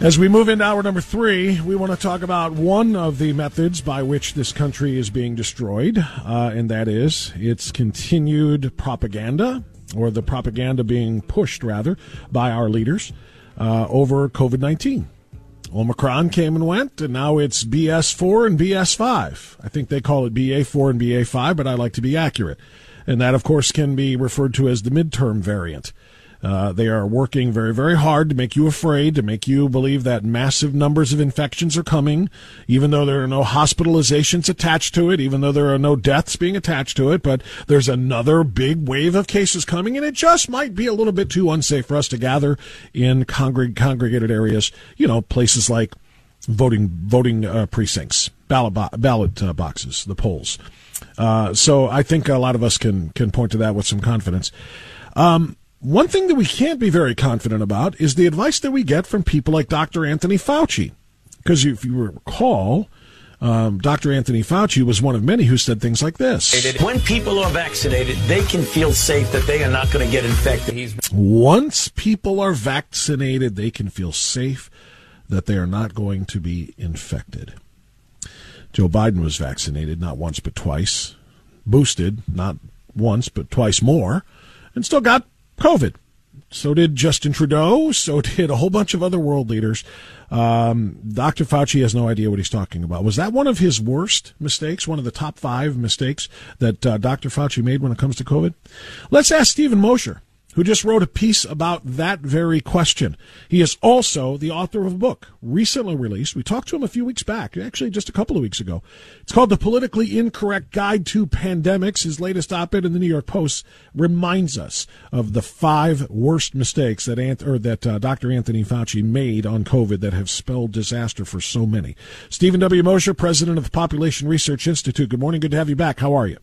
As we move into hour number three, we want to talk about one of the methods by which this country is being destroyed, uh, and that is its continued propaganda, or the propaganda being pushed, rather, by our leaders uh, over COVID 19. Omicron came and went, and now it's BS4 and BS5. I think they call it BA4 and BA5, but I like to be accurate. And that, of course, can be referred to as the midterm variant. Uh, they are working very, very hard to make you afraid, to make you believe that massive numbers of infections are coming, even though there are no hospitalizations attached to it, even though there are no deaths being attached to it. But there's another big wave of cases coming, and it just might be a little bit too unsafe for us to gather in congreg- congregated areas, you know, places like voting voting uh, precincts, ballot bo- ballot uh, boxes, the polls. Uh, so I think a lot of us can can point to that with some confidence. Um, one thing that we can't be very confident about is the advice that we get from people like Dr. Anthony Fauci. Because if you recall, um, Dr. Anthony Fauci was one of many who said things like this. When people are vaccinated, they can feel safe that they are not going to get infected. He's- Once people are vaccinated, they can feel safe that they are not going to be infected. Joe Biden was vaccinated not once but twice, boosted not once but twice more, and still got COVID. So did Justin Trudeau. So did a whole bunch of other world leaders. Um, Dr. Fauci has no idea what he's talking about. Was that one of his worst mistakes? One of the top five mistakes that uh, Dr. Fauci made when it comes to COVID? Let's ask Steven Mosher who just wrote a piece about that very question. He is also the author of a book recently released. We talked to him a few weeks back, actually just a couple of weeks ago. It's called The Politically Incorrect Guide to Pandemics. His latest op-ed in the New York Post reminds us of the five worst mistakes that Ant- or that uh, Dr. Anthony Fauci made on COVID that have spelled disaster for so many. Steven W. Mosher, president of the Population Research Institute. Good morning. Good to have you back. How are you?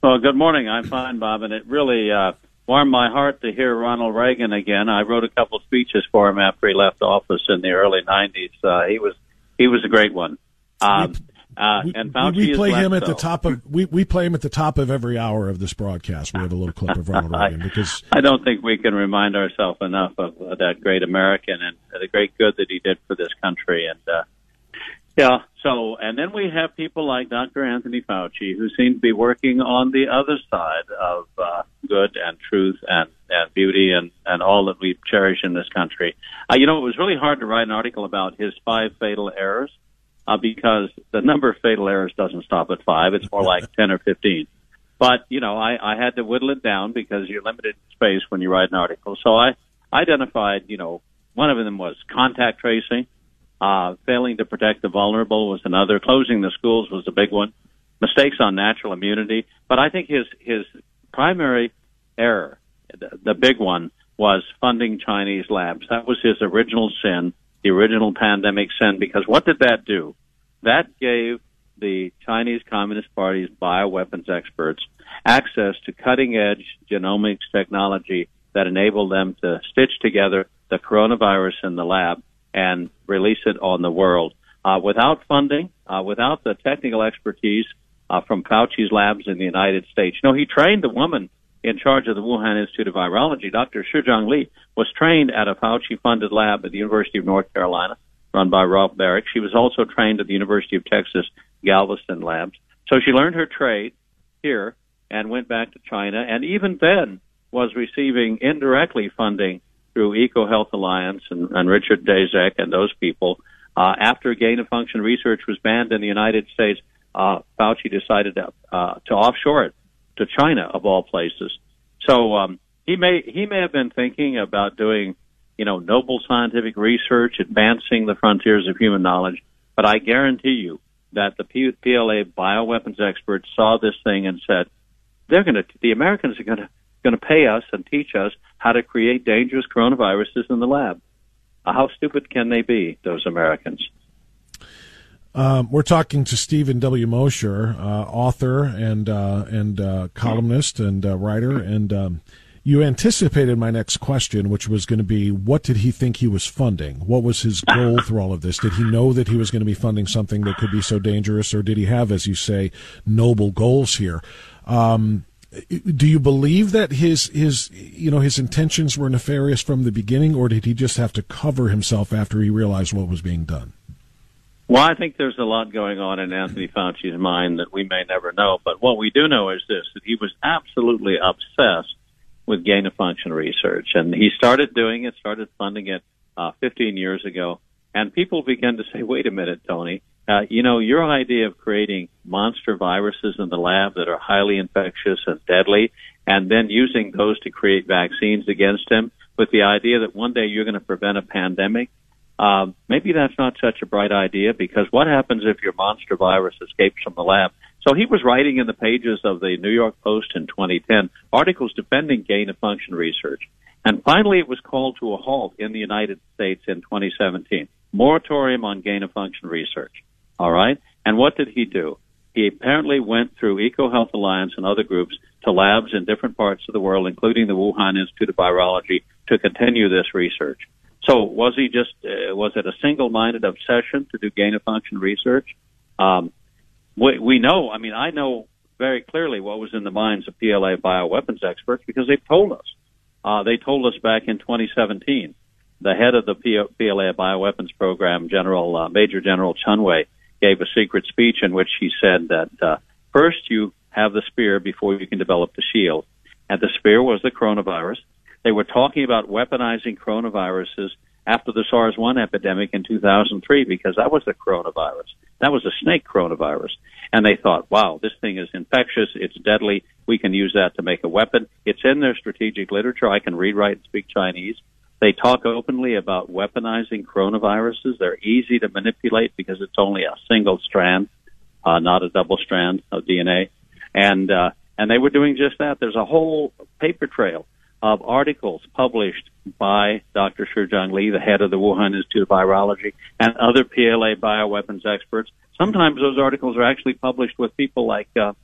Well, good morning. I'm fine, Bob, and it really uh, warmed my heart to hear Ronald Reagan again. I wrote a couple speeches for him after he left office in the early '90s. Uh, he was he was a great one. Um, uh, we, and Fauci we play is him left, at the top of we, we play him at the top of every hour of this broadcast. We have a little clip of Ronald Reagan because I don't think we can remind ourselves enough of uh, that great American and the great good that he did for this country. And uh, yeah, so and then we have people like Dr. Anthony Fauci who seem to be working on the other side of uh, good and truth and, and beauty and, and all that we cherish in this country. Uh, you know, it was really hard to write an article about his five fatal errors uh, because the number of fatal errors doesn't stop at five; it's more like ten or fifteen. But you know, I, I had to whittle it down because you're limited in space when you write an article. So I identified, you know, one of them was contact tracing, uh, failing to protect the vulnerable was another, closing the schools was a big one, mistakes on natural immunity. But I think his his primary error, the, the big one, was funding Chinese labs. That was his original sin, the original pandemic sin. Because what did that do? That gave the Chinese Communist Party's bioweapons experts access to cutting edge genomics technology that enabled them to stitch together the coronavirus in the lab and release it on the world. Uh, without funding, uh, without the technical expertise uh, from Fauci's labs in the United States. You know, he trained the woman in charge of the Wuhan Institute of Virology, Dr. Shi Zhengli, was trained at a Fauci-funded lab at the University of North Carolina, run by Ralph Baric. She was also trained at the University of Texas Galveston labs. So she learned her trade here and went back to China, and even then was receiving indirectly funding through EcoHealth Alliance and, and Richard Daszak and those people. Uh, after gain of function research was banned in the United States, uh, Fauci decided to, uh, to offshore it to China of all places. So um, he may he may have been thinking about doing, you know, noble scientific research, advancing the frontiers of human knowledge. But I guarantee you that the PLA bioweapons experts saw this thing and said, they're going to the Americans are going to going to pay us and teach us how to create dangerous coronaviruses in the lab. Uh, how stupid can they be, those Americans? Um, we're talking to Steven W. Mosher, uh, author and uh, and uh, columnist and uh, writer, and um, you anticipated my next question, which was going to be, what did he think he was funding? What was his goal through all of this? Did he know that he was going to be funding something that could be so dangerous, or did he have, as you say, noble goals here? Um, do you believe that his his you know his intentions were nefarious from the beginning, or did he just have to cover himself after he realized what was being done? Well, I think there's a lot going on in Anthony Fauci's mind that we may never know. But what we do know is this: that he was absolutely obsessed with gain of function research, and he started doing it, started funding it uh, 15 years ago. And people began to say, "Wait a minute, Tony." Uh, you know, your idea of creating monster viruses in the lab that are highly infectious and deadly, and then using those to create vaccines against them with the idea that one day you're going to prevent a pandemic, uh, maybe that's not such a bright idea because what happens if your monster virus escapes from the lab? So he was writing in the pages of the New York Post in 2010 articles defending gain of function research. And finally, it was called to a halt in the United States in 2017. Moratorium on gain of function research. All right. And what did he do? He apparently went through EcoHealth Alliance and other groups to labs in different parts of the world, including the Wuhan Institute of Virology, to continue this research. So was he just, uh, was it a single-minded obsession to do gain of function research? Um, we, we know, I mean, I know very clearly what was in the minds of PLA bioweapons experts because they've told us. Uh, they told us back in 2017. The head of the PLA bioweapons program, General uh, Major General Chen Wei, gave a secret speech in which he said that uh, first you have the spear before you can develop the shield. And the spear was the coronavirus. They were talking about weaponizing coronaviruses after the SARS 1 epidemic in 2003 because that was the coronavirus. That was a snake coronavirus. And they thought, wow, this thing is infectious. It's deadly. We can use that to make a weapon. It's in their strategic literature. I can read, write, and speak Chinese. They talk openly about weaponizing coronaviruses. They're easy to manipulate because it's only a single strand, uh, not a double strand of DNA. And, uh, and they were doing just that. There's a whole paper trail of articles published by Dr. Shi Zhengli, the head of the Wuhan Institute of Virology, and other PLA bioweapons experts. Sometimes those articles are actually published with people like uh,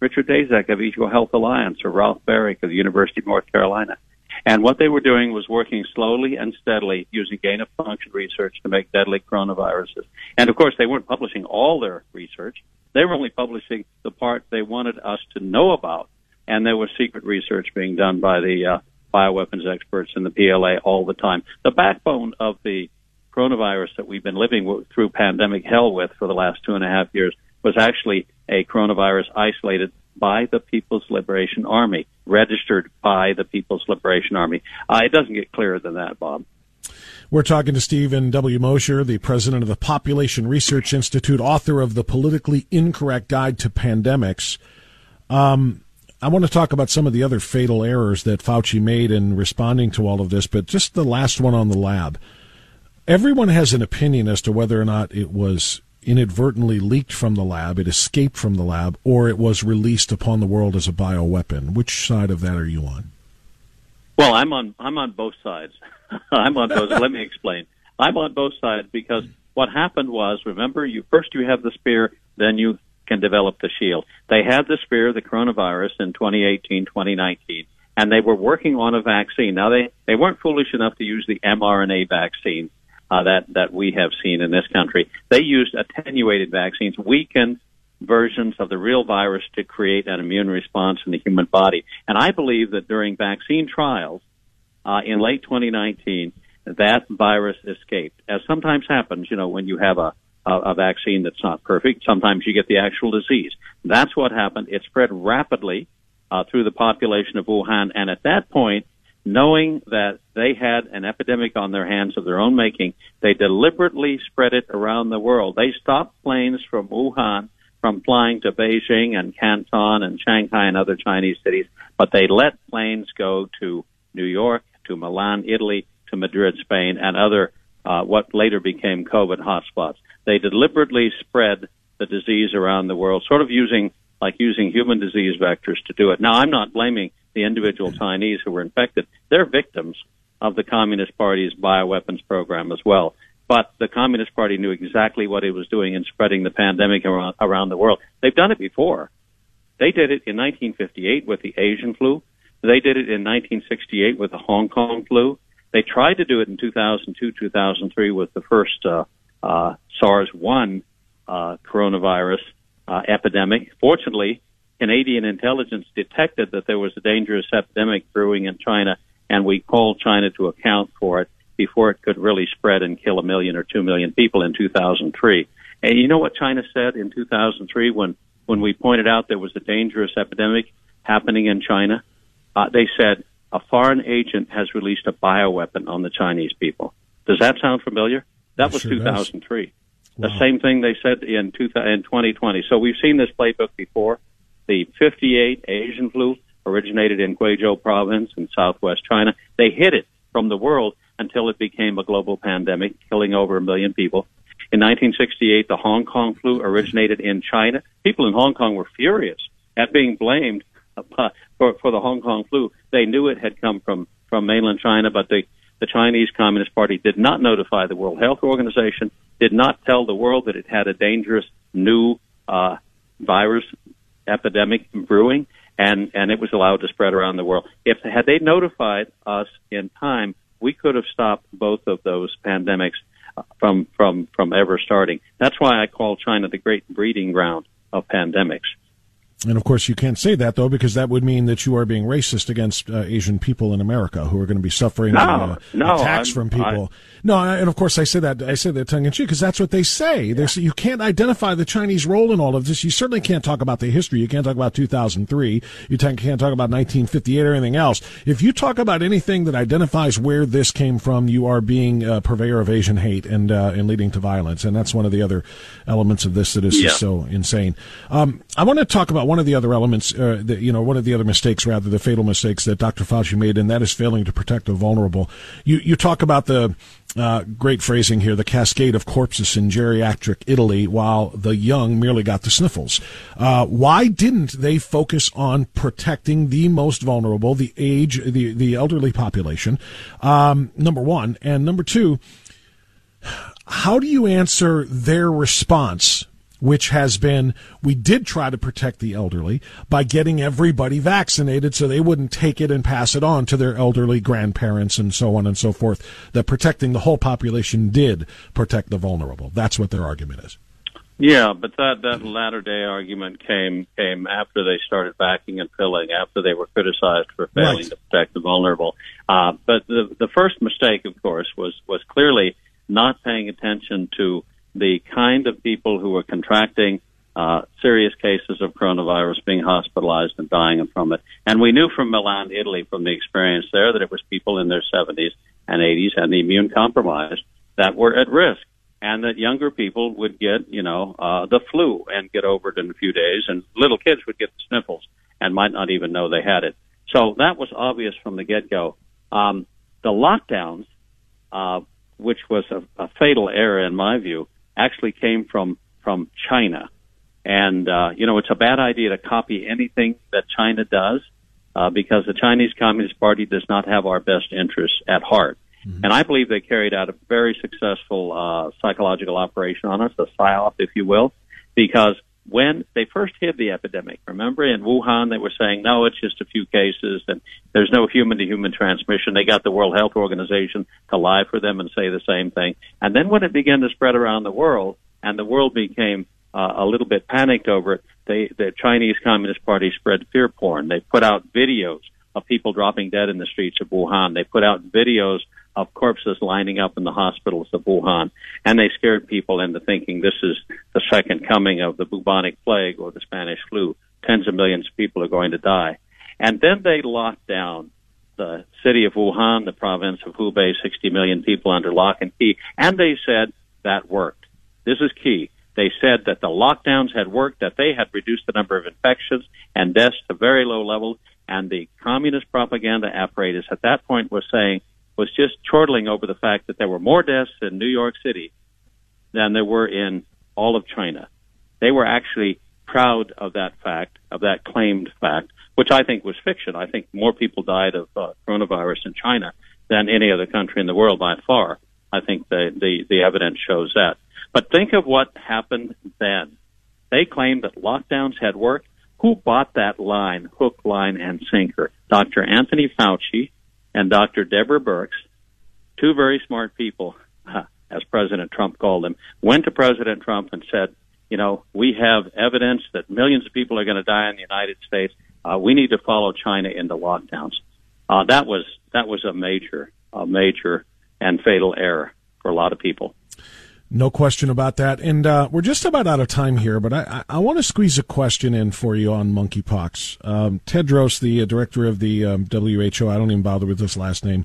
Richard Daszak of EcoHealth Alliance or Ralph Baric of the University of North Carolina. And what they were doing was working slowly and steadily using gain of function research to make deadly coronaviruses. And of course, they weren't publishing all their research. They were only publishing the part they wanted us to know about. And there was secret research being done by the uh, bioweapons experts in the PLA all the time. The backbone of the coronavirus that we've been living through pandemic hell with for the last two and a half years was actually a coronavirus isolated by the People's Liberation Army, registered by the People's Liberation Army. Uh, it doesn't get clearer than that, Bob. We're talking to Steven W. Mosher, the president of the Population Research Institute, author of the Politically Incorrect Guide to Pandemics. Um, I want to talk about some of the other fatal errors that Fauci made in responding to all of this, but just the last one on the lab. Everyone has an opinion as to whether or not it was inadvertently leaked from the lab, it escaped from the lab, or it was released upon the world as a bioweapon. Which side of that are you on? Well, I'm on I'm on both sides. I'm on both. let me explain. I'm on both sides because what happened was, remember, you first you have the spear, then you can develop the shield. They had the spear, the coronavirus, in 2018, 2019, and they were working on a vaccine. Now they they weren't foolish enough to use the mRNA vaccine uh, that that we have seen in this country. They used attenuated vaccines, weakened versions of the real virus to create an immune response in the human body. And I believe that during vaccine trials uh, in late 2019, that virus escaped, as sometimes happens. You know, when you have a a, vaccine that's not perfect, sometimes you get the actual disease. That's what happened. It spread rapidly uh, through the population of Wuhan, and at that point, knowing that they had an epidemic on their hands of their own making, they deliberately spread it around the world. They stopped planes from Wuhan from flying to Beijing and Canton and Shanghai and other Chinese cities, but they let planes go to New York, to Milan, Italy, to Madrid, Spain, and other uh, what later became COVID hotspots. They deliberately spread the disease around the world, sort of using like using human disease vectors to do it. Now, I'm not blaming the individual Chinese who were infected. They're victims of the Communist Party's bioweapons program as well. But the Communist Party knew exactly what it was doing in spreading the pandemic around, around the world. They've done it before. They did it in 1958 with the Asian flu. They did it in 1968 with the Hong Kong flu. They tried to do it in 2002, 2003 with the first uh, uh, SARS-1 uh, coronavirus uh, epidemic. Fortunately, Canadian intelligence detected that there was a dangerous epidemic brewing in China, and we called China to account for it before it could really spread and kill a million or two million people in 2003. And you know what China said in 2003 when when we pointed out there was a dangerous epidemic happening in China? Uh, they said a foreign agent has released a bioweapon on the Chinese people. Does that sound familiar? That It was sure 2003. The Wow. same thing they said in, two, in 2020. So we've seen this playbook before. The 58 Asian flu originated in Guizhou province in southwest China. They hid it from the world until it became a global pandemic, killing over a million people. In 1968, the Hong Kong flu originated in China. People in Hong Kong were furious at being blamed uh, for, for the Hong Kong flu. They knew it had come from, from mainland China, but the, the Chinese Communist Party did not notify the World Health Organization, did not tell the world that it had a dangerous new uh, virus epidemic brewing, and, and it was allowed to spread around the world. If had they notified us in time, we could have stopped both of those pandemics uh, from from from ever starting. That's why I call China the great breeding ground of pandemics. And of course, you can't say that though, because that would mean that you are being racist against uh, Asian people in America who are going to be suffering No, uh, no, attacks I'm- from people. no, and of course, I say that I say that tongue in cheek because that's what they say. They say you can't identify the Chinese role in all of this. You certainly can't talk about the history. You can't talk about 2003. You can't talk about 1958 or anything else. If you talk about anything that identifies where this came from, you are being a purveyor of Asian hate and uh, and leading to violence. And that's one of the other elements of this that is just so insane. Um, I want to talk about one of the other elements, uh, that, you know, one of the other mistakes, rather, the fatal mistakes that Dr. Fauci made, and that is failing to protect the vulnerable. You, you talk about the, uh, great phrasing here, the cascade of corpses in geriatric Italy while the young merely got the sniffles. Uh, why didn't they focus on protecting the most vulnerable, the age, the, the elderly population? Um, number one. And number two, how do you answer their response which has been we did try to protect the elderly by getting everybody vaccinated so they wouldn't take it and pass it on to their elderly grandparents and so on and so forth that protecting the whole population did protect the vulnerable that's what their argument is Yeah, but that that latter day argument came came after they started backing and filling, after they were criticized for failing Right. to protect the vulnerable. Uh, but the the first mistake, of course, was was clearly not paying attention to the kind of people who were contracting uh, serious cases of coronavirus, being hospitalized and dying from it. And we knew from Milan, Italy, from the experience there, that it was people in their 70s and 80s and the immune compromised that were at risk and that younger people would get, you know, uh, the flu and get over it in a few days, and little kids would get the sniffles and might not even know they had it. So that was obvious from the get-go. Um, the lockdowns, uh, which was a, a fatal error in my view, actually came from from China, and uh, you know it's a bad idea to copy anything that China does uh, because the Chinese Communist Party does not have our best interests at heart. And I believe they carried out a very successful uh, psychological operation on us, a psyop, if you will, because when they first hit the epidemic, remember in Wuhan they were saying, no, it's just a few cases and there's no human to human transmission. They got the World Health Organization to lie for them and say the same thing. And then when it began to spread around the world and the world became uh, a little bit panicked over it, they, the Chinese Communist Party spread fear porn. They put out videos of people dropping dead in the streets of Wuhan. They put out videos of corpses lining up in the hospitals of Wuhan, and they scared people into thinking this is the second coming of the bubonic plague or the Spanish flu. Tens of millions of people are going to die. And then they locked down the city of Wuhan, the province of Hubei, 60 million people under lock and key, and they said that worked. This is key. They said that the lockdowns had worked, that they had reduced the number of infections and deaths to very low levels, and the communist propaganda apparatus at that point was saying, was just chortling over the fact that there were more deaths in New York City than there were in all of China. They were actually proud of that fact, of that claimed fact, which I think was fiction. I think more people died of uh, coronavirus in China than any other country in the world by far. I think the, the, the evidence shows that. But think of what happened then. They claimed that lockdowns had worked. Who bought that line, hook, line, and sinker? Dr. Anthony Fauci and Dr. Deborah Birx, two very smart people, as President Trump called them, went to President Trump and said, you know, we have evidence that millions of people are going to die in the United States. Uh, we need to follow China into lockdowns. Uh, that was that was a major, a major and fatal error for a lot of people. No question about that. And uh, we're just about out of time here, but I, I, I, want to squeeze a question in for you on monkeypox. Um, Tedros, the uh, director of the um, WHO, I don't even bother with his last name.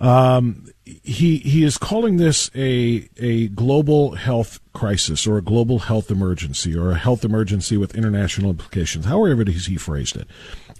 Um, he he is calling this a a global health crisis or a global health emergency or a health emergency with international implications. However, it is he phrased it,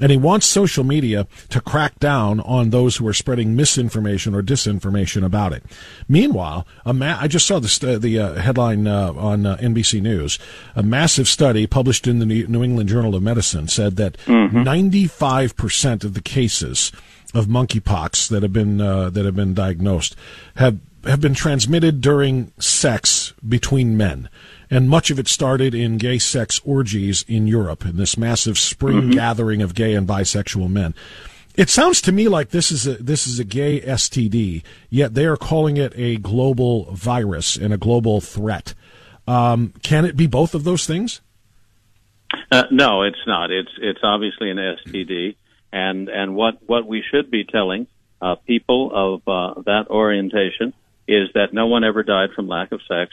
and he wants social media to crack down on those who are spreading misinformation or disinformation about it. Meanwhile, a ma- I just saw the the uh, headline uh, on uh, NBC News. A massive study published in the New England Journal of Medicine said that mm-hmm. 95 mm-hmm. percent of the cases of monkeypox that have been uh, that have been diagnosed have have been transmitted during sex between men. And much of it started in gay sex orgies in Europe, in this massive spring mm-hmm. gathering of gay and bisexual men. It sounds to me like this is a this is a gay STD, yet they are calling it a global virus and a global threat. Um, can it be both of those things? Uh, no, it's not. It's it's obviously an STD. And and what what we should be telling uh, people of uh, that orientation is that no one ever died from lack of sex.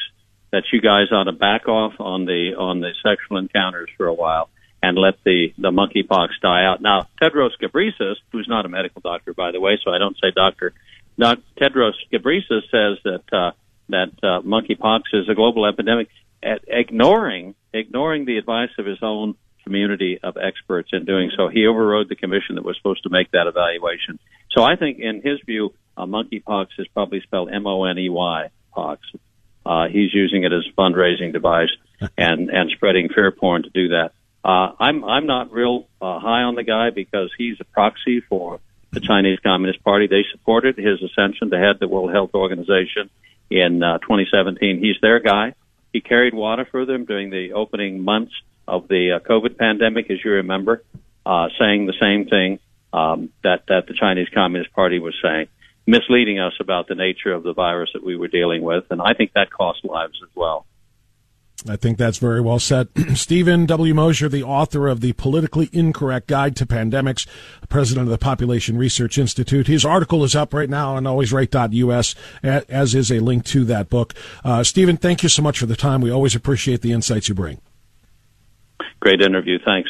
That you guys ought to back off on the on the sexual encounters for a while and let the the monkeypox die out. Now, Tedros Ghebreyesus, who's not a medical doctor, by the way, so I don't say doctor. Not Tedros Ghebreyesus says that uh, that uh, monkeypox is a global epidemic, at ignoring ignoring the advice of his own community of experts in doing so. He overrode the commission that was supposed to make that evaluation. So I think, in his view, uh, monkeypox is probably spelled M-O-N-E-Y pox. Uh, he's using it as a fundraising device and and spreading fear porn to do that. Uh, I'm I'm not real uh, high on the guy because he's a proxy for the Chinese Communist Party. They supported his ascension to head the World Health Organization in uh, 2017. He's their guy. He carried water for them during the opening months of the uh, COVID pandemic, as you remember, uh, saying the same thing um, that that the Chinese Communist Party was saying, misleading us about the nature of the virus that we were dealing with, and I think that cost lives as well. I think that's very well said. Steven W. Mosher, the author of the Politically Incorrect Guide to Pandemics, president of the Population Research Institute. His article is up right now on alwaysright.us, as is a link to that book. Uh, Steven, thank you so much for the time. We always appreciate the insights you bring. Great interview. Thanks.